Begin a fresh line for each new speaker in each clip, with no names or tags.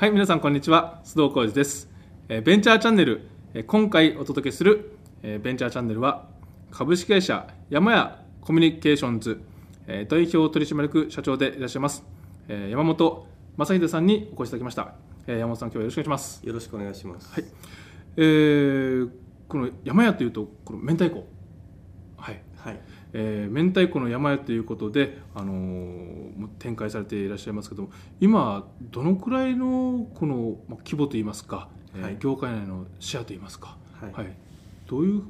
はい皆さんこんにちは。須藤浩二です。えーベンチャーチャンネル。えー今回お届けするえーベンチャーチャンネルは株式会社山屋コミュニケーションズえー代表取締役社長でいらっしゃいますえー山本正秀さんにお越しいただきました。えー山本さん今日はよろしくお願いします。
よろしくお願い。します。
はい。えーこの山屋というとこの明太子。えー明太子の山屋ということで、あのー展開されていらっしゃいますけども今どのくらいのこのまあ規模といいますか、えー
はい。
業界内のシェアといいますか、
はい。
どういう、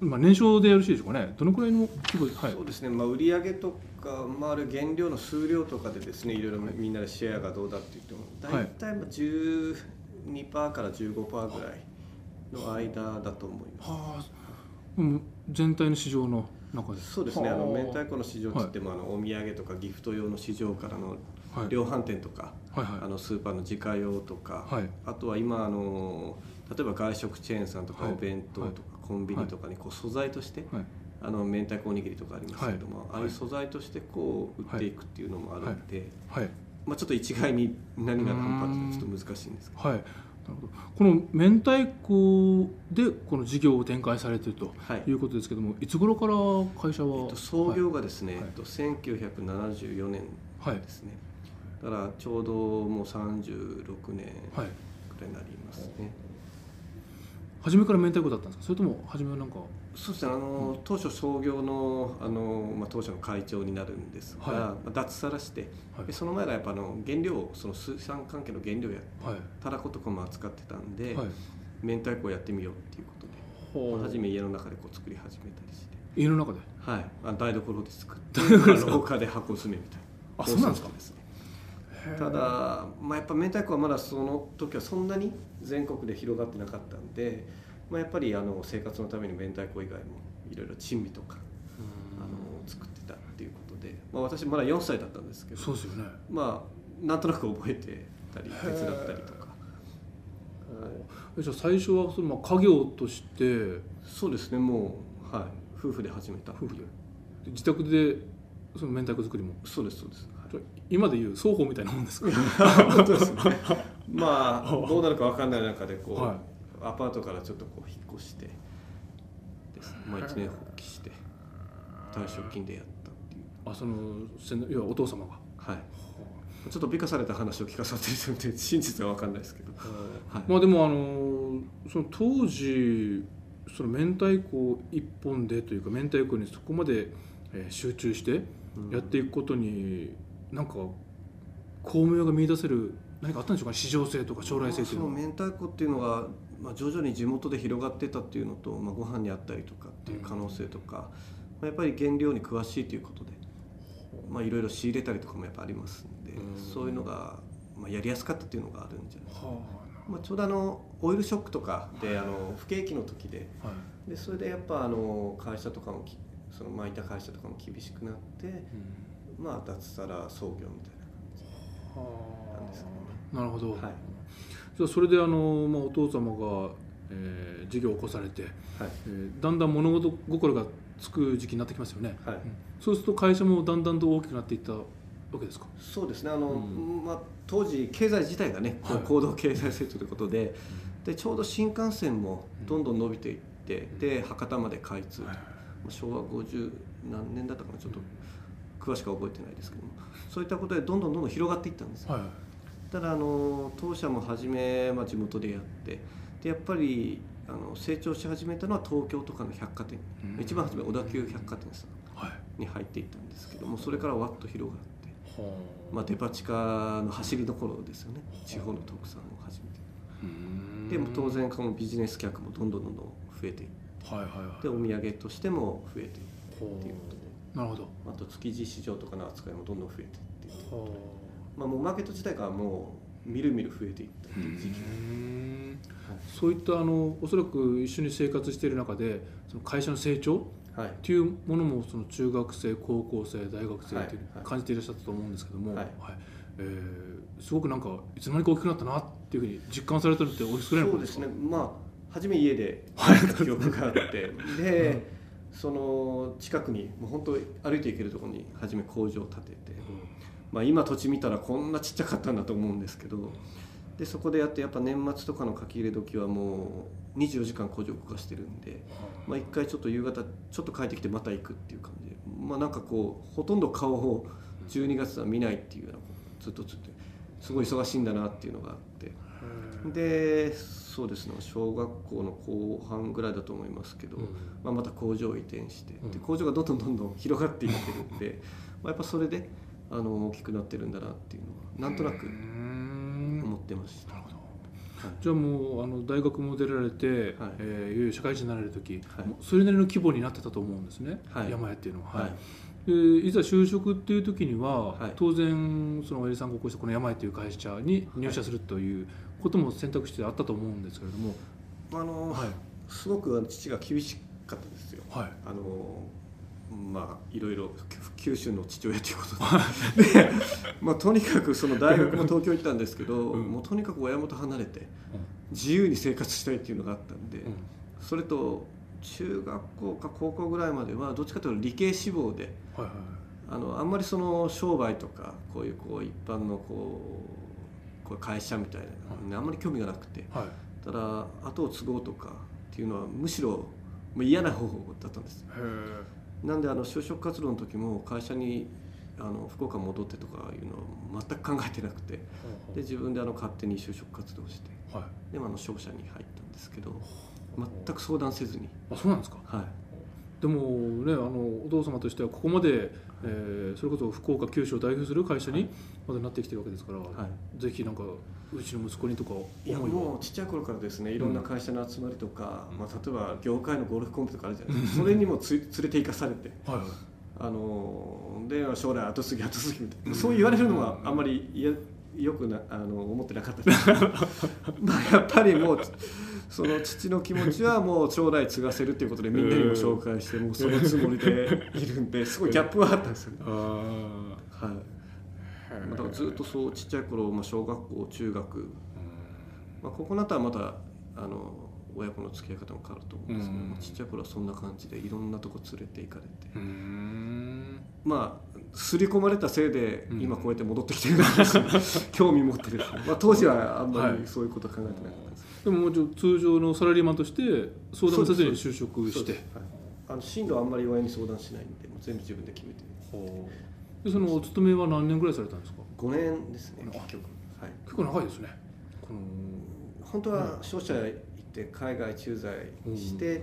まあ、年商でよろしいでしょうかね。どのくらいの規模で、はい。
そうですね。まあ売上とか、まあある原料の数量とかでですね、いろいろみんなでシェアがどうだって言っても、
はい。
大体まあ12%から15%ぐらいの間だと思います。
はあ。うん全体の市場の中で。
そうですね。あ。の
は
明太子の市場って言っても、あのお土産とかギフト用の市場からの
はい。
量販店とか、
はいはい。
あのスーパーの自家用とか、
はい。
あとは今あの例えば外食チェーンさんとか
はい。
お弁当とかコンビニとかにこう素材として、
はい。
あの明太子おにぎりとかありますけども、
はい
ああいう素材としてこう売っていくっていうのもあるんで、
はい
まあ、ちょっと一概に何が何パーってちょっと難しいんですけど、
はいこの明太子でこの事業を展開されていると
はい。
いうことですけども、いつ頃から会社は、
えっと、創業がですね、
はい。
えっと1974年
はい。
ですね、だからちょうどもう36年く
はい、
らいになりますね、
初めから明太子だったんですか？それとも初めはなんか
そうですねあの、当初創業のあの、まあ、当社の会長になるんですが、
はい。
まあ脱サラして、
はい。
でその前はやっぱあの原料をその水産関係の原料や
はい。
たらことかも扱ってたんで、
はい。
明太子をやってみようっていうことで、
ほう。
初め家の中でこう作り始めたりして、
家の中で？
はい、あ台所で作って 廊下で箱詰めみたいな。
あそうなんですか。
ですね。ただ、まあ、やっぱ明太子はまだその時はそんなに全国で広がってなかったんで、まあ、やっぱりあの生活のために明太子以外もいろいろ珍味とかあの作ってたっていうことで、まあ、私まだ4歳だったんですけど
そうですよね。
まあなんとなく覚えてたり手伝ったりとか、はい
えじゃあ最初はそのまあ家業として
そうですねもう、はい、夫婦で始めた。
夫婦で。で自宅でその明太子作りも？
そうですそうです、
今でいう双方みたいなもんですか？
本当ですね。まあ どうなるか分かんない中でこう、
は
アパートからちょっとこう引っ越してまあ、一年発起して退職金でやったっていう。
あその先要はお父様が？
はい。ちょっと美化された話を聞かされてるんで真実は分かんないですけど、はい。
まあでもあのその当時その明太子一本でというか明太子にそこまでえー集中してやっていくことになんか巧妙が見出せる何かあったんでしょうか？ね市場性とか将来性というのは。
まあその明太子っていうのが、まあ、徐々に地元で広がってたっていうのと、まあ、ご飯にあったりとかっていう可能性とか、まあ、やっぱり原料に詳しいということで、まあ、いろいろ仕入れたりとかもやっぱありますんで、
うん。
そういうのが、まあ、やりやすかったっていうのがあるんじゃない
は
まあ、ちょうどあのオイルショックとかであの不景気の時ででそれでやっぱあの会社とかもきその巻いた会社とかも厳しくなって、まあ、脱サラ創業みたいななんですけ
なるほど、
はい
じゃあそれであの、まあ、お父様が、えー事業を起こされて、
はい。
えーだんだん物事心がつく時期になってきますよね、
はい。
うん。そうすると会社もだんだんと大きくなっていったわけですか？
そうですね。あの、
うん。
まあ、当時経済自体がね、こう
はい
高度経済成長ということででちょうど新幹線もどんどん伸びていって、で博多まで開通、
はい
まあ昭和50何年だったかなちょっと詳しくは覚えてないですけどもそういったことでどんどんどんどん広がっていったんですよ。
はい
ただあの当社も初め、まあ、地元でやってでやっぱりあの成長し始めたのは東京とかの百貨店、
うん。
一番初め小田急百貨店さ
はい。
んに入っていったんですけどもそれからわっと広がって、
は
まあ、デパ地下の走りどころですよね。地方の特産を始めて。
うん。
でも当然このビジネス客もどんどんどんどん増えていって
はいはいはい。
でお土産としても増えていってっていうことで。
なるほど。
あと築地市場とかの扱いもどんどん増えていってっていう
は
まあ、もうマーケット自体がもうみるみる増えていったっていう時期
うんそういったあのおそらく一緒に生活している中でその会社の成長
はい。
っていうものもその中学生高校生大学生っていう
はい。はい。
感じていらっしゃったと思うんですけども、
はい。
えーすごくなんかいつの間にか大きくなったなっていうふうに実感されてるっておいくつぐらいの
そうで
ことですか？
すね。まあ初め家で記憶があって で、その近くにもう本当歩いて行けるところに初め工場を建てて、まあ、今土地見たらこんなちっちゃかったんだと思うんですけどでそこでやってやっぱ年末とかの書き入れ時はもう24時間工場動かしてるんで、まあ、一回ちょっと夕方ちょっと帰ってきてまた行くっていう感じでまあなんかこうほとんど顔を12月は見ないっていうようなずっとずっとすごい忙しいんだなっていうのがあって。でそうですね小学校の後半ぐらいだと思いますけど、
うん。
まあ、また工場移転してで
うん
工場がどんどんどんどん広がっていってるんで、まあ、やっぱそれであの大きくなってるんだなっていうのはなんとなく思ってました。
なるほど。
はい。
じゃあもうあの大学も出られて、
はい。
えーいよいよ社会人になられる時、
はい。
それなりの規模になってたと思うんですね、
はい。
山屋っていうのは。
はい。
でいざ就職っていう時には、
はい。
当然その親父さんが起こしたこの山屋という会社に入社するということも選択肢であったと思うんですけれども、
あの
はい。
すごく父が厳しかったですよ。
はい。
あのまあいろいろ九州の父親ということで。で、まあ、とにかくその大学も 東京行ったんですけど、
うん。
もうとにかく親元離れて自由に生活したいっていうのがあったんで、
うん。
それと中学校か高校ぐらいまではどっちかというと理系志望で
はいはい
あのあんまりその商売とかこういうこう一般のこうこう会社みたいなのにあんまり興味がなくて
はい。
ただ後を継ごうとかっていうのはむしろもう嫌な方法だったんです。
へ
なんであの就職活動の時も会社にあの福岡戻ってとかいうのを全く考えてなくて
え
で自分であの勝手に就職活動して
はい。
で、まあ、あの商社に入ったんですけど全く相談せずに、
あそうなんですか？
はい、
でもねあのお父様としてはここまで、えーそれこそ福岡九州を代表する会社にまだなってきてるわけですから、
はい。
ぜひなんかうちの息子にとか思
いやもうちっちゃい頃からですねいろんな会社の集まりとか、
うん。
まあ、例えば業界のゴルフコンペとかあるじゃないですか。それにもつ連れて行かされて。
はいはい。
あので将来後継ぎ後継ぎみたいな。そう言われるのはあんまりいやよくなあの思ってなかったです。まあやっぱりもうその父の気持ちはもう将来継がせるっていうことでみんなにも紹介してもうそのつもりでいるんですごいギャップはあったんですよね、
あ
はい。まあだからずっとそうちっちゃい頃、まあ、小学校中学、まあ、ここの後はまたあの親子の付き合い方も変わると思うんですけど、
うん。
まあちっちゃい頃はそんな感じでいろんなとこ連れて行かれて、まあ刷り込まれたせいで
うん。
今こうやって戻ってきてるんです、興味持ってる、まあ、当時はあんま
はい。
りそういうこと考えてなかったです、
でももうちょっと通常のサラリーマンとして相談もせずに就職して。
はい。あの進路はあんまり親に相談しないんでもう全部自分で決めて
でそのお勤めは何年ぐらいされたんですか
？5年ですね
あ
結局、はい、
結構長いですね。この
本当は商社行って海外駐在してっ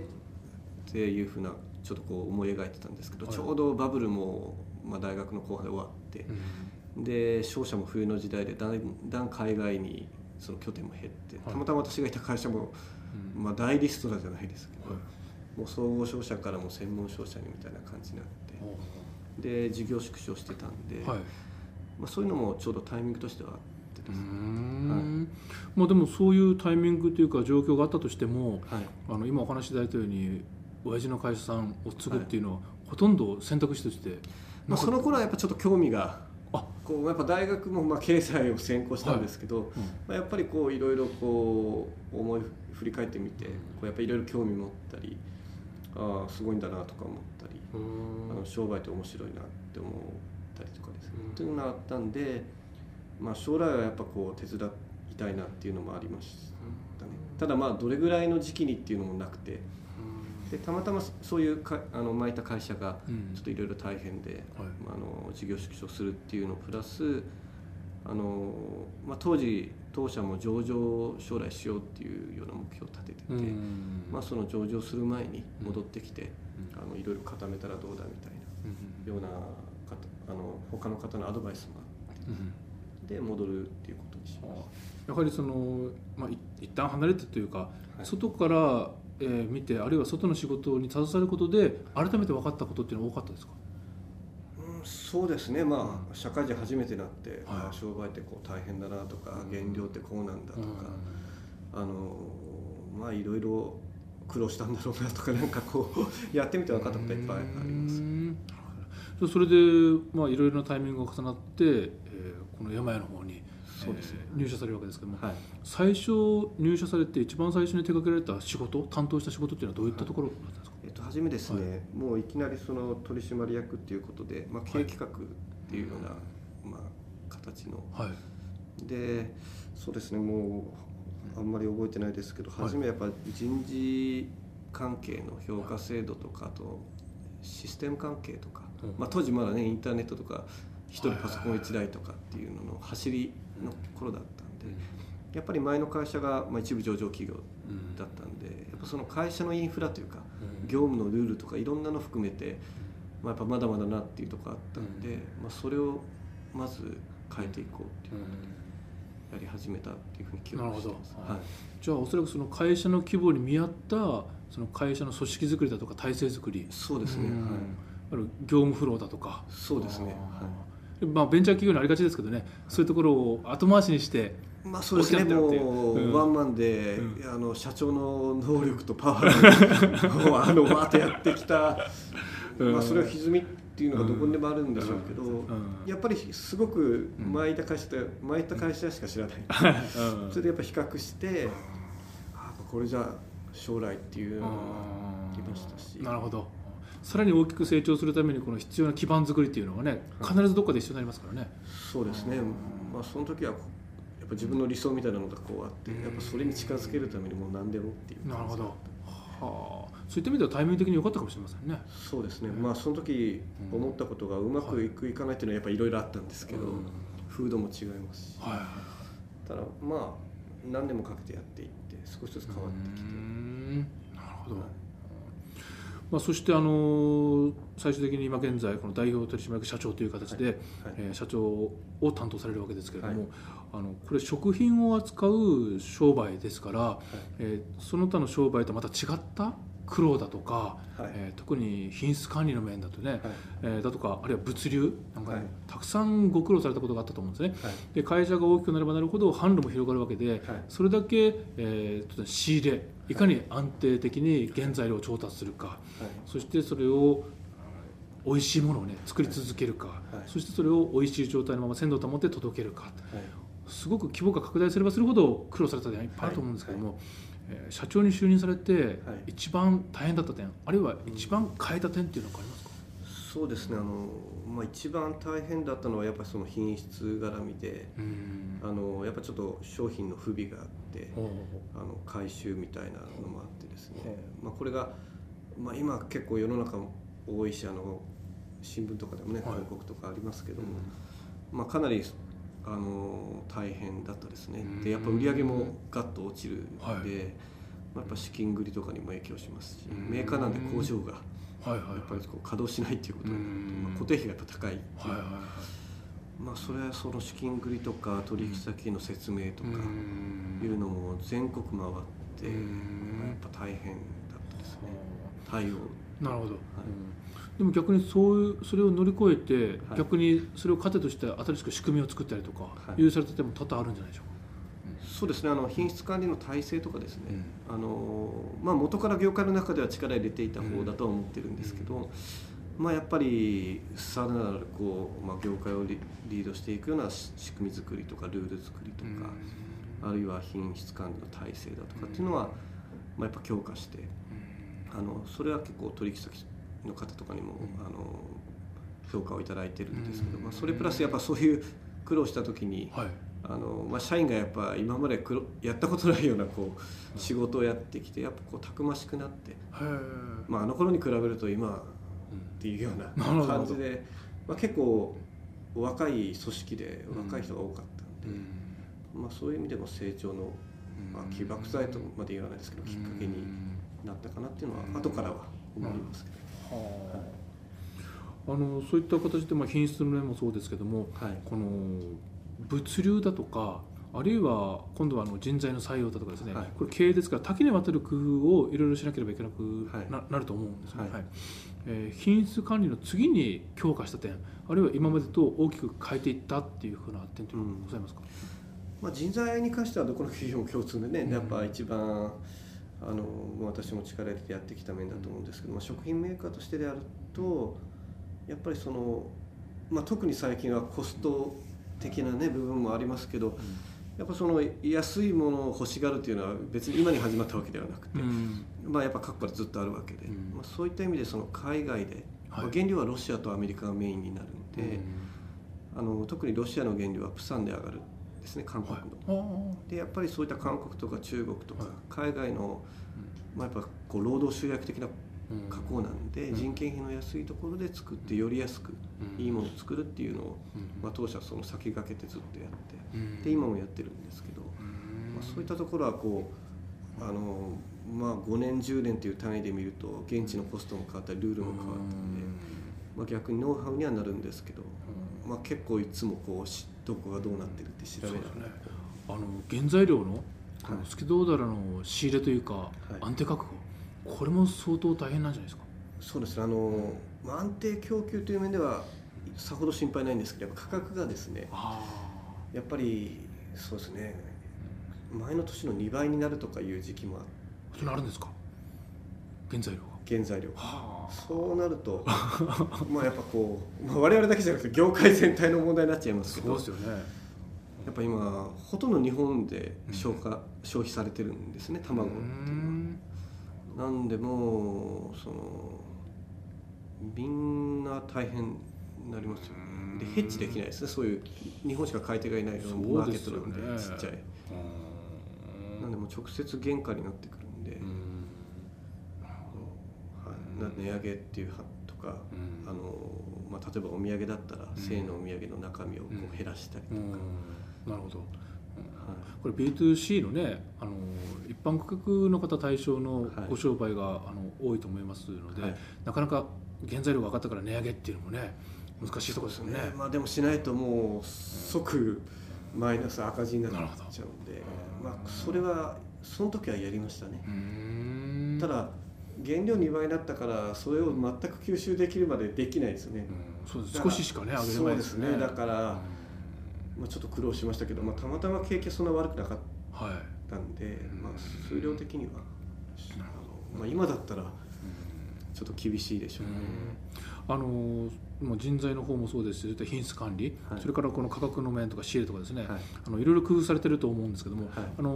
ていうふうなちょっとこう思い描いてたんですけど、
はい。
ちょうどバブルも、まあ、大学の後半で終わって
う、ん。
で商社も冬の時代でだんだん海外にその拠点も減って、
はい。
たまたま私がいた会社も、
うん。
まあ、大リストラじゃないですけど、
はい。
もう総合商社からも専門商社にみたいな感じになって
ほ
で事業縮小してたんで、
うはい。
まあ、そういうのもちょうどタイミングとしてはあってです。
まあでもそういうタイミングというか状況があったとしても
はい。
あの今お話しいただいたように親父の会社さんを継ぐっていうのは、ほとんど選択肢として
まあ、その頃はやっぱちょっと興味が
あ。
こうやっぱ大学もまあ経済を専攻したんですけど、
うん。
まあ、やっぱりこういろいろこう思い振り返ってみてこうやっぱりいろいろ興味持ったりああすごいんだなとか思ったり、あの商売って面白いなって思ったりとかですね、
うん。
っていうのがあったんで、まあ、将来はやっぱこう手伝いたいなっていうのもありましたね。ただまあどれぐらいの時期にっていうのもなくて。でたまたまそういうかあの巻いた会社が
うん。
ちょっといろいろ大変で、
はい。
まあ、あの事業縮小するっていうのプラスあの、まあ、当時当社も上場を将来しようっていうような目標を立ててて、
うん。
まあ、その上場する前に戻ってきて、
うん
あのいろいろ固めたらどうだみたいな
うん
ような方あの他の方のアドバイスもあって。
うん
で戻るっていうことにしまし
やはりその、まあ、い一旦離れてというか、
はい。
外から、えー見てあるいは外の仕事に携わることで改めて分かったことっていうのは多かったですか？
た、うん、そうですね。まあ社会人初めてなって、
はい。
あ商売ってこう大変だなとか原料ってこうなんだとか、あのまあいろいろ苦労したんだろうなとかなんかこう やってみて分かったこといっぱいあります。
それで、まあ、いろいろなタイミングが重なって、えーこの山屋の方に、
そうです。
入社されるわけですけども、
はい、
最初入社されて一番最初に手掛けられた仕事担当した仕事っていうのはどういったところだったんですか、
えっと初めですね、もういきなりその取締役っていうことで、まあ、経営企画っていうような、まあ、形の。
はい。
でそうですねもうあんまり覚えてないですけど、初めやっぱ人事関係の評価制度とかあとシステム関係とか、
うん。
まあ、当時まだねインターネットとか一人パソコン1台とかっていうのの走りの頃だったんで、やっぱり前の会社が、まあ、一部上場企業だったんでやっぱその会社のインフラというか業務のルールとかいろんなの含めて、まあ、やっぱまだまだなっていうところあったんで、まあ、それをまず変えていこうっていう。ことでやり始めたっていうふうに記憶してます。はい。
じゃあおそらくその会社の規模に見合ったその会社の組織づくりだとか体制づくり。
そうですね、
うん。
はい、
ある業務フローだとか。
そうですね、
あ
は
ーまあ、ベンチャー企業にありがちですけどね。そういうところを後回しにして
い、まあそうですね。も
う
ワンマンで、
うん。
あの社長の能力とパワーを あのわーっとやってきた、
うん。
まあ、それは歪みっていうのがどこにでもあるんでしょうけど、
ん。
やっぱりすごく前いた会社と前いた会社しか知らない、
うん。
それでやっぱ比較して、あこれじゃあ将来っていうのがありましたし。
なるほど。さらに大きく成長するためにこの必要な基盤作りっていうのがね必ずどっかで必要になりますからね、
そうですね、まあ、その時はやっぱ自分の理想みたいなのがこうあってやっぱそれに近づけるためにもう何でもっていう
なるほど。はあそういった意味ではタイミング的に良かったかもしれませんね。
そうですね。まあその時思ったことがうまくいくいかないっていうのはやっぱいろいろあったんですけど、
うん
風土も違いますし、
は
ただまあ何年もかけてやっていって少しずつ変わってきて、
なるほど、
はい。
まあ、そしてあの最終的に今現在この代表取締役社長という形で、
はい。
えー社長を担当されるわけですけれども、
はい。
あのこれ食品を扱う商売ですから、えーその他の商売とまた違った苦労だとか、
はい。
えー特に品質管理の面だとね、
はい。
えーだとかあるいは物流なんか、ね
はい。
たくさんご苦労されたことがあったと思うんですね。
はい。
で会社が大きくなればなるほど販路も広がるわけで、
はい。
それだけ、えー仕入れいかに安定的に原材料を調達するか、
はい。
そしてそれを美味しいものをね作り続けるか、
い。
そしてそれを美味しい状態のまま鮮度を保って届けるか。
はい。
すごく規模が拡大すればするほど苦労された点いっぱいあると思うんですけども、えー社長に就任されて一番大変だった点あるいは一番変えた点っていうのはありますか、
そうですね。あの、まあ、一番大変だったのはやっぱりその品質絡みで
うん。
あのやっぱちょっと商品の不備があって
ほうほう
あの回収みたいなのもあってですね。
ほ、
まあ、これが、まあ、今結構世の中も多いしあの新聞とかでもね
はい。
広告とかありますけども、
うん
まあ、かなりあの大変だったですね。
うん。
でやっぱ売り上げもガッと落ちるんで、
はい。
まあ、やっぱ資金繰りとかにも影響しますし
うん。
メーカーなんで工場が
はいはいはい。
やっぱりこう稼働しないっていうことになって
うん。
まあ、固定費がやっぱ高いっていう、
はいはいはい。
まあ、それはその資金繰りとか取引先の説明とか
うん。
いうのも全国回って、やっぱ大変だったですね。対応。
なるほど、でも逆にそういうそれを乗り越えて、
はい。
逆にそれを糧として新しく仕組みを作ったりとか、
はい。
いうされた点も多々あるんじゃないでしょ
そうですね。あの品質管理の体制とかですね、
うん。
あのまあ、元から業界の中では力入れていた方だとは思ってるんですけど、まあ、やっぱりさらなるこう、まあ、業界をリリードしていくようなし仕組み作りとかルール作りと
う
か、あるいは品質管理の体制だとかっていうのは、まあ、やっぱ強化してあのそれは結構取引先の方とかにも、あの評価をいただいてるんですけど、
うん。
まあ、それプラスやっぱそういう苦労した時に、
はい。
あのまあ、社員がやっぱ今までやったことないようなこう仕事をやってきてやっぱこうたくましくなって、まあ、あの頃に比べると今っ
うん
ていうよう
な
感じで、まあ、結構若い組織で若い人が多かったんで、まあ、そういう意味でも成長の、まあ、起爆剤とまで言わないですけどきっかけになったかなっていうのは後からは思いますけど、
はああのそういった形で、まあ、品質の面もそうですけども
はい。
この物流だとかあるいは今度はあの人材の採用だとかですね、
はい。
これ経営ですから多岐にわたる工夫をいろいろしなければいけなく
はい。
な,、なると思うんですね、
はい。
はい。えー品質管理の次に強化した点あるいは今までと大きく変えていったっていうふうな点というのはございますか、
まあ、人材に関してはどこの企業も共通でね、
うん。
やっぱ一番あの私も力入れてやってきた面だと思うんですけど、まあ、食品メーカーとしてであるとやっぱりその、まあ、特に最近はコスト的な、ね、部分もありますけどやっぱその安いものを欲しがるというのは別に今に始まったわけではなくて、
うん。
まあ、やっぱ過去からずっとあるわけで、
うん。
まあ、そういった意味でその海外で、
はい。
まあ、原料はロシアとアメリカがメインになるんで。あの特にロシアの原料はプサンで上がるんでですね韓国の。
はい。
でやっぱりそういった韓国とか中国とか海外の、まあ、やっぱこう労働集約的な
うん。
加工なんで、
うん。
人件費の安いところで作ってより安く
うん。
いいものを作るっていうのを、
うん。
まあ、当社はその先駆けてずっとやって
うん。
で今もやってるんですけど、
うん。
まあ、そういったところはこうあの、まあ、5年10年という単位で見ると現地のコストも変わったりルールも変わったんで、まあ、逆にノウハウにはなるんですけど、まあ、結構いつもこうしどこがどうなってるって調べながら
そうですね。あの原材料のこの
はい
スケトウダラの仕入れというか、
い
安定確保これも相当大変なんじゃないですか？
そうですね。あの、まあ、安定供給という面ではさほど心配ないんですけど価格がですね
あ
やっぱりそうですね前の年の2倍になるとかいう時期もあ
あそれあるんですか？原材料が。
原材料
は
そうなると まあやっぱこう、まあ、我々だけじゃなくて業界全体の問題になっちゃいますけど
そうですよね。
やっぱ今ほとんど日本で消化、消費されてるんですね卵っていうのは。なんでもうそのみんな大変になりますよ。ねでヘッジできないですね。そういう日本しか買い手がいないようなマーケットなんでちっちゃい。なんでもう直接原価になってくるんで、
うん
はい、な値上げっていうはとか、
うん。
あのまあ、例えばお土産だったら
ん。
正のお土産の中身をこう減らしたりとか、
うん。なるほど。
はい。
これ B2C のねあの一般顧客の方対象の
はい。
ご商売が、あの多いと思いますので、
はい。
なかなか原材料が上がったから値上げっていうのもね難しいところですよね。
まあ、でもしないともう即マイナス赤字になっちゃうんで、まあ、それはその時はやりましたね。ただ原料2倍になったからそれを全く吸収できるまでできないですよね。
うん。そうです。少ししかね上げれないです
そうです
ね。
ねだから、まあ、ちょっと苦労しましたけど、まあ、たまたま景気はそんな悪くなかっ
はい
たんで、まあ、数量的にはまあ、今だったらちょっと厳しいでしょうね、
あのまあ人材の方もそうですし品質管理、
はい。
それからこの価格の面とか仕入れとかですね、
はい。
あのいろいろ工夫されてると思うんですけども、
はい。
あの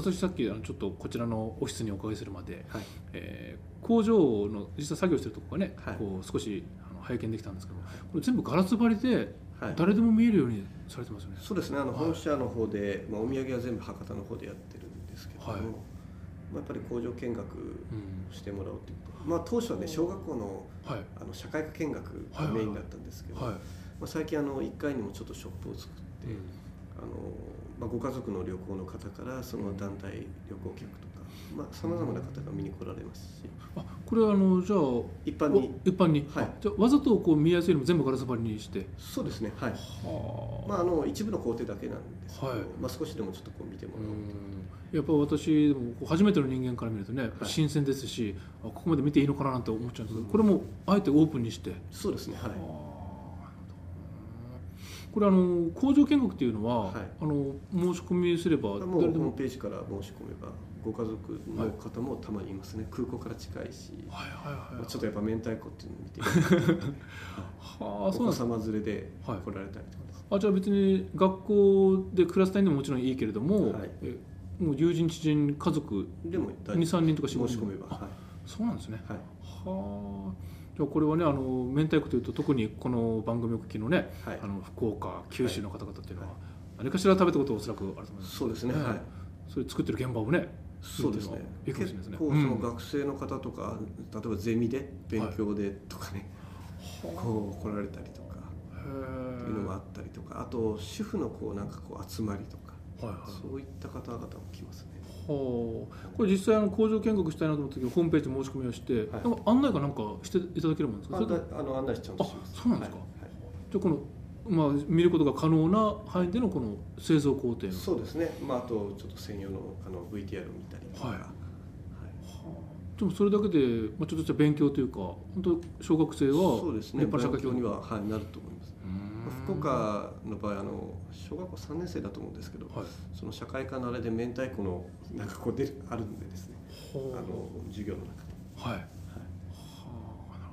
私さっきあのちょっとこちらのオフィスにお伺いするまで、
はい。
えー工場の実際作業してるところがね、
はい。
こう少しあの拝見できたんですけどこれ全部ガラス張りで
はい。
誰でも見えるようにされてますよね。
そうですね。あの
はい。
本社の方で、まあ、お土産は全部博多の方でやってるんですけども、
はい。
まあ、やっぱり工場見学
うん
してもらおうということ、まあ、当初はね小学校の
はい。
あの社会科見学がメインだったんですけど、
はい。
まあ、最近あの1階にもちょっとショップを作って、あのまあ、ご家族の旅行の方からその団体旅行客とかさまざ、まな方が見に来られますし。
あこれはあのじゃあ
一般に。
お一般に、
はい。
あじゃあわざとこう見やすいように全部ガラス張りにして。
そうですね。はい、
は
まあ、あの一部の工程だけなんですけど、
はい。
まあ、少しでもちょっとこう見てもらおうと。
やっぱ私初めての人間から見るとね、
はい。
新鮮ですしあここまで見ていいのかななんて思っちゃうんですけどこれもあえてオープンにして、
そうですね。はい
これあの工場見学っていうのは、
はい。
あの申し込みすれば
もうホー
誰でも。
ムページから申し込めばご家族の方もたまにいますね、空港から近いし、
はいはいはいはい。
ちょっとやっぱ明太子っていうのを見て。
は あ
お子様連れで
はい。
来られたりとかです、
あじゃあ別に学校でクラス単位でももちろんいいけれども、
はい。
えもう友人知人家族
でも大丈
23人とか
夫
45
申し込めば、
あ
は
そうなんですね。
いはい。
はあこれはねあの明太子というと特にこの番組をお聞きのね、
はい。
あの福岡九州の方々っていうのは、何かしら食べたことおそらくあると思います。
そうですね、
ね
はい。
それ作ってる現場をね
そうですね。
いいですね。
結構
うん。
その学生の方とか、例えばゼミで勉強でとかね、こう来られたりとか
へ
いうのもあったりとかあと主婦のこうなんかこう集まりとか
えはいはい。
そういった方々も来ますね
はあこれ実際あの工場見学したいなと思った時ホームページ申し込みをして、
はい。
なんか案内かなんかしていただけるもんですか？
あの案内ちゃんとします
あそうなんですか？
はい。はい
じゃあこの、まあ、見ることが可能な範囲でのこの製造工程の
そうですね、まあ、あとちょっと専用のあの VTR を見たりとか、
はい。
はい。
でもそれだけで、まあ、ちょっとした勉強というか本当小学生は
そうですね。
立派な社会
勉強には、はい、なると思います。福岡の場合あの小学校3年生だと思うんですけど
はい。
その社会科のあれで明太子のなんかこう出るあるんでですね。あ
は
の授業の中で、
あはい。
はい。
はあなる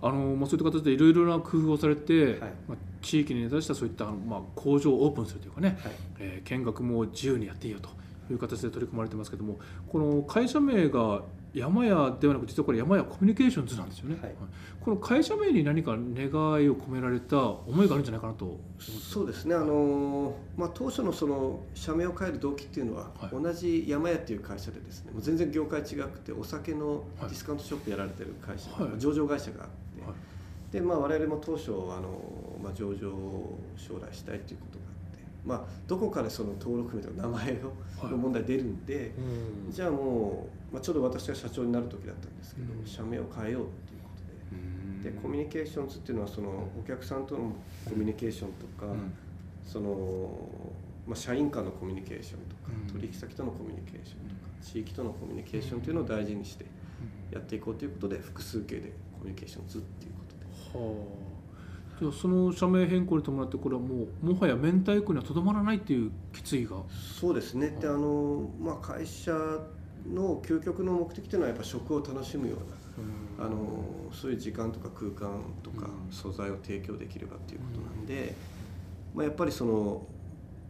ほど。あの、まあ、そういった形でいろいろな工夫をされて、
はい。
まあ、地域に根ざしたそういった、まあ、工場をオープンするというかね、
はい。
えー見学も自由にやっていいよという形で取り組まれてますけどもこの会社名が山屋ではなく実はこれ山屋コミュニケーションズなんですよね、
はい。
この会社名に何か願いを込められた思いがあるんじゃないかなと。
そうですね。あの、まあ、当初のその社名を変える動機っていうのは、
はい。
同じ山屋っていう会社でですねもう全然業界違くてお酒のディスカウントショップやられてる会社、
はい。
上場会社があって、
はい。
でまあ、我々も当初あの、まあ、上場を将来したいということまあ、どこかでその登録名とか名前を
はい。
の問題出るんで、
うん。
じゃあもう、まあ、ちょうど私が社長になる時だったんですけど、
うん。
社名を変えようっていうことで。
うん。
でコミュニケーションズっていうのはそのお客さんとのコミュニケーションとか、
うん。
その、まあ、社員間のコミュニケーションとか、
うん。
取引先とのコミュニケーションとか地域とのコミュニケーションというのを大事にしてやっていこうということで複数形でコミュニケーションズっていうことで。
はあじゃあその社名変更に伴ってこれはもうもはや明太子にはとどまらないっていう決意が？
そうですね。であの、まあ、会社の究極の目的というのはやっぱ食を楽しむようなあのそういう時間とか空間とか
うん。
素材を提供できればっていうことなんで、まあ、やっぱりその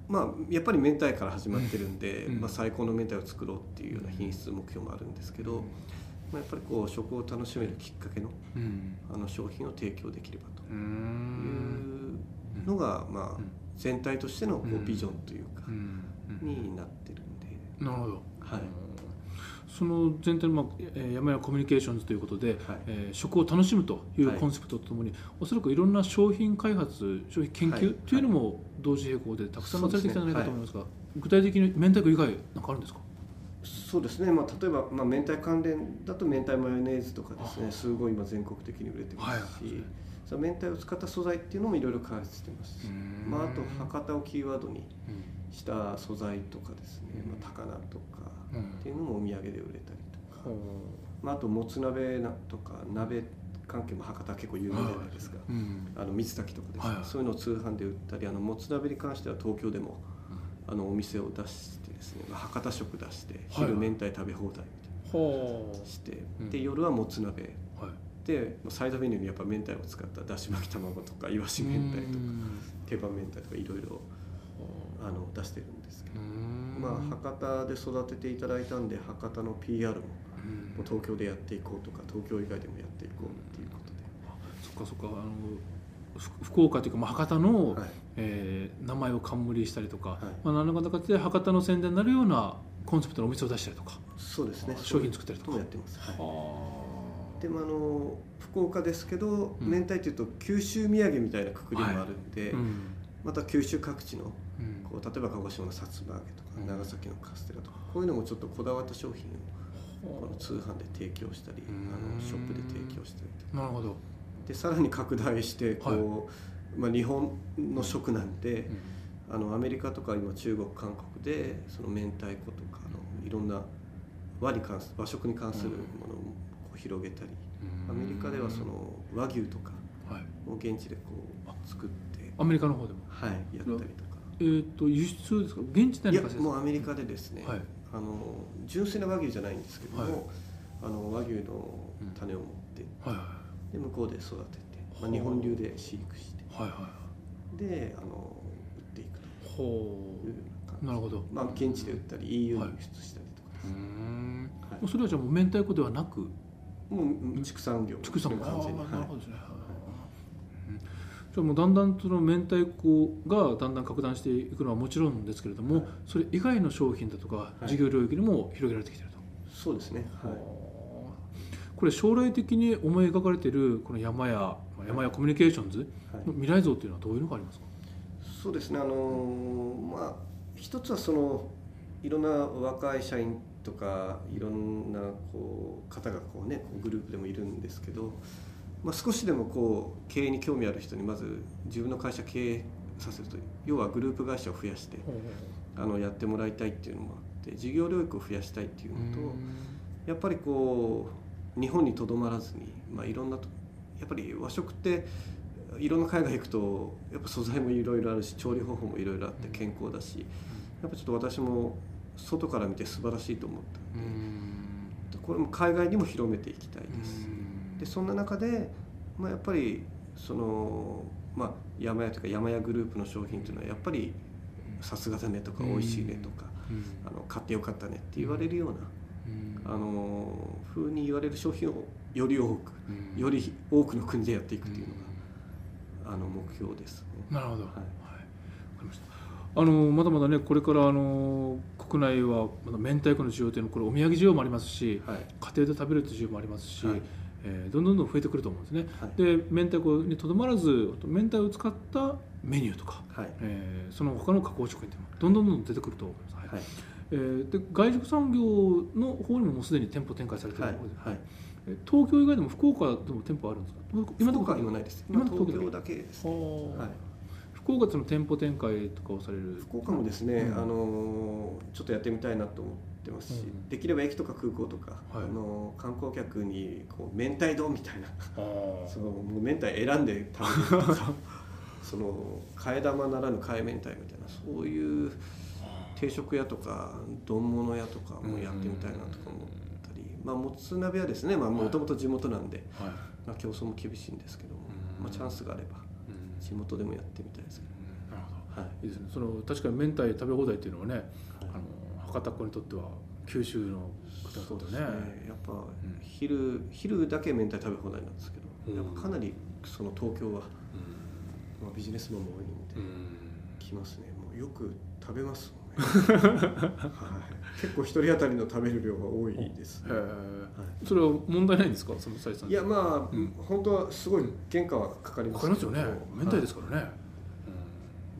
まあやっぱり明太から始まってるんで、
うん。
まあ、最高の明太を作ろうっていうような品質目標もあるんですけど、まあ、やっぱりこう食を楽しめるきっかけの
うん。
あの商品を提供できればと。いうのが、まあ
うん。
全体としてのこ
う
うん。ビジョンというかになってるんで、
なるほど。
はい。
その全体の、まあえー山屋コミュニケーションズということで、
はい。
えー食を楽しむという
はい。
コンセプトとともに、おそらくいろんな商品開発商品研
はい。
究というのも同時並行でたくさんなされてきたんじゃないかと思いますが
そ
具体的に明太子以外なんかあるんですか？
そうですね、まあ、例えば、まあ、明太関連だと明太マヨネーズとかです
あ。
ねすごい今全国的に売れてますし、
はい
明太を使った素材っていうのもいろいろ開発してます。し、まあ、あと博多をキーワードにした素材とかですね、まあ、高菜とか
うん。
っていうのもお土産で売れたりとか、まあ、あともつ鍋なとか鍋関係も博多結構有名じゃないですか、
うん。
あの水炊きとかですね、
はい
そういうのを通販で売ったりあのもつ鍋に関しては東京でもあのお店を出してですね、まあ博多食出して昼明太食べ放題みたい
ほ
なして、
うん。
で夜はもつ鍋。
うはい。
でまあサイドメニューにやっぱ明太を使っただし巻き卵とかいわし明太とか
うん。
手羽明太とかいろいろあの出してるんですけど、
うん。
まあ博多で育てていただいたんで博多の PR も
うん。
もう東京でやっていこうとか東京以外でもやっていこうっていうことで。
そっかそっかあのふ福岡というか、まあ、博多の、
はい。
えー名前を冠したりとか、
はい。
まあ、何らかの形で博多の宣伝になるようなコンセプトのお店を出したりとか、
そうですね。
あ商品作ったりとか。
やってます、はい。
は
でもあの福岡ですけど、
うん。
明太っていうと九州土産みたいなくくりもあるんで、
うん。
また九州各地の
うん。
こう例えば鹿児島のさつま揚げとか、
うん。
長崎のカステラとかこういうのもちょっとこだわった商品をこの通販で提供したり
うん。
あのショップで提供したりとか。
なるほど、
でさらに拡大してこう、まあ、日本の食なんで、あのアメリカとか今中国韓国でその明太子とかのいろんな和に関す和食に関するものをこう広げたり、アメリカではその和牛とか
はい、
を現地でこう作って、
アメリカの方でも？
はい、やったりとか。
えっ、と輸出ですか？現地で
いやもうアメリカでですね、
はい。
あの純粋な和牛じゃないんですけども、
はい。
あの和牛の種を持って、
はいはい
で向こうで育てて、まあ、
はあ
日本流で飼育して。
はいはい
であの売っていくと。
ほ
いう。ような感じ。
うなるほど。
まあ、現地で売ったり EU に輸出したりとか
うーん。
はい。
もうそれはじゃあもう明太子ではなく
もう畜産業
畜産あ
完全に
あなるほど
は
ですね、うん。じゃあもうだんだんその明太子がだんだん拡大していくのはもちろんですけれども、
はい。
それ以外の商品だとか
い。
事業領域にも広げられてきていると、
いそうですね。はい
これ将来的に思い描かれているこの山屋まあ山屋コミュニケーションズ
はい。
の未来像っていうのはどういうのがありますか、
そうですねあのーまあ一つはそのいろんな若い社員とかいろんなこう方がこうねこうグループでもいるんですけど、まあ、少しでもこう経営に興味ある人にまず自分の会社経営させると要はグループ会社を増やしてあのやってもらいたいっていうのもあって事業領域を増やしたいっていうのとやっぱりこう日本にとどまらずに、まあ、いろんなとやっぱり和食っていろんな海外行くとやっぱ素材もいろいろあるし調理方法もいろいろあって健康だしやっぱちょっと私も外から見て素晴らしいと思ったんでこれも海外にも広めていきたいです。でそんな中で、まあ、やっぱりその、まあ、山屋というか山屋グループの商品というのはやっぱりさすがだねとか
うん
美味しいねとかあの買ってよかったねって言われるような
うん
あの風に言われる商品をより多く
うん。
より多くの国でやっていくっていうのが、あの目標ですね。
なるほど、は
はい。い
わかりました。あのまだまだねこれからあの国内はまだ明太子の需要というのはこれお土産需要もありますし
はい。
家庭で食べるという需要もありますし、
はい。
えーどんどんどん増えてくると思うんですね。
はい。
で明太子にとどまらず明太を使ったメニューとか、
はい。
えーその他の加工食品というのもどんどんどんどん出てくると思います、はい。
はい
えーで外食産業の方にももうすでに店舗展開されている
はい
ところで、
はい。
えー東京以外でも福岡でも店舗あるんですか？
今のとこ
こ
ろないです。
今
東京だけです。
は
はい。
あ福岡での店舗展開とかをされる？
福岡もですね、
うん。
あのちょっとやってみたいなと思ってます。し、
うん。
できれば駅とか空港とか、
はい。
あの観光客にこう明太丼みたいな。そのもう明太選んで食べるとか その替え玉ならぬ替え明太みたいなそういう定食屋とか丼物屋とかもやってみたいなとか思ったり、まあ、もつ鍋はですねもともと地元なんで、
はい。
まあ、競争も厳しいんですけども、
うん。
まあ、チャンスがあれば
うん。
地元でもやってみたいですけ
なるほ
ど、はい。
どいいですね。その確かに明太食べ放題っていうのはね、あの博多っ子にとっては九州の方にとってはね。
やっぱ
ん。
昼昼だけ明太食べ放題なんですけど、
うん。
やっぱかなりその東京は、まあ、ビジネスマンも多いんで、
うん。
来ますね。もうよく食べますもんね、はい、結構一人当たりの食べる量が多いです、
へえそれは問題ないんですかその採算
いやまあ、
うん
本当はすごい原価はかかり
か
ます
かりますよね。明太ですからね、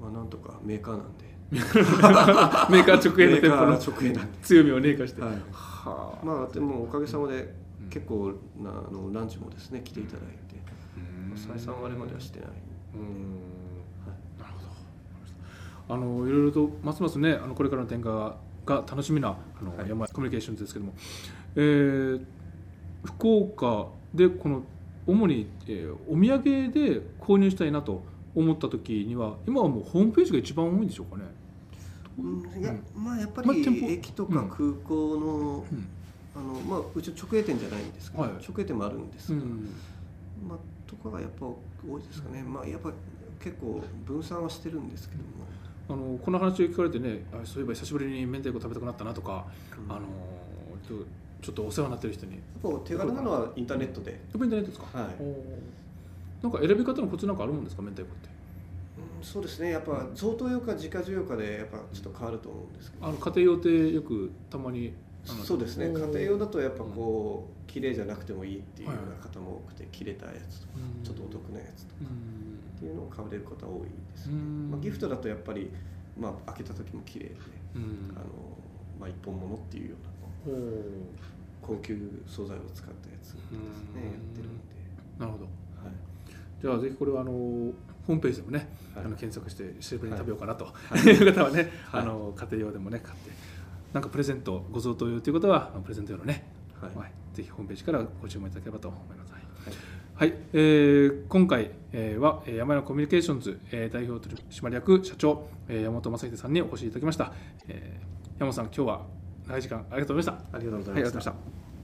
まあなんとかメーカーなんで。
メーカー直営の店舗の
直営なんで。
強みを冷化して、
はい。
はあ。
まあでもおかげさまで
うん。
結構なあのランチもですね来ていただいて、
うん。
採算割れまではしてない、
うんあのいろいろとますますねあのこれからの展開が楽しみなあの、
はい。
山コミュニケーションズですけども、えー福岡でこの主に、えーお土産で購入したいなと思った時には今はもうホームページが一番多いんでしょうかね。
うんいやまあやっぱり駅とか空港の,、
うん。
あのまあうち直営店じゃないんですけど、
はい。
直営店もあるんですが、
うん
まあとかがやっぱ多いですかね、まあやっぱ結構分散はしてるんですけども、
あのこの話を聞かれてねあそういえば久しぶりに明太子食べたくなったなとか、
うん。
あのちょっとお世話になってる人に。や
やっぱ手軽なのはインターネットで、
っぱりインターネットですか、
はい。
なんか選び方のコツなんかあるもんですか？明太子って。
うんそうですね。やっぱ贈答用か自家需要かでやっぱちょっと変わると思うんですけど、
あの家庭用ってよくたまに
そうですね。家庭用だとやっぱこう綺麗じゃなくてもいいっていうような方も多くて切れたやつとか
うん。
ちょっとお得なやつとか
うん。
っていうのを買われる方多いですね、
うん。
まあ、ギフトだとやっぱり、まあ、開けた時も綺麗で、
うん。
あのまあ、一本物っていうような高級素材を使ったやつですね
うん。
やってるんで、
なるほど。
はい。
じゃあぜひこれはあのホームページでもね、
はい。
あの検索して久しぶりに食べようかなと、
はい。
い、う方はね、
はい。
あの家庭用でもね買ってなんかプレゼントご贈答用ということはプレゼント用のね、
はい。
はいぜひホームページからご注文いただければと思います。はい。
はい。
はい、えー今回、えーはえー山山コミュニケーションズ、えー代表取締役社長、えー山本正秀さんにお越しいただきました、えー山本さん今日は長い時間ありがとうございました。ありがとうございました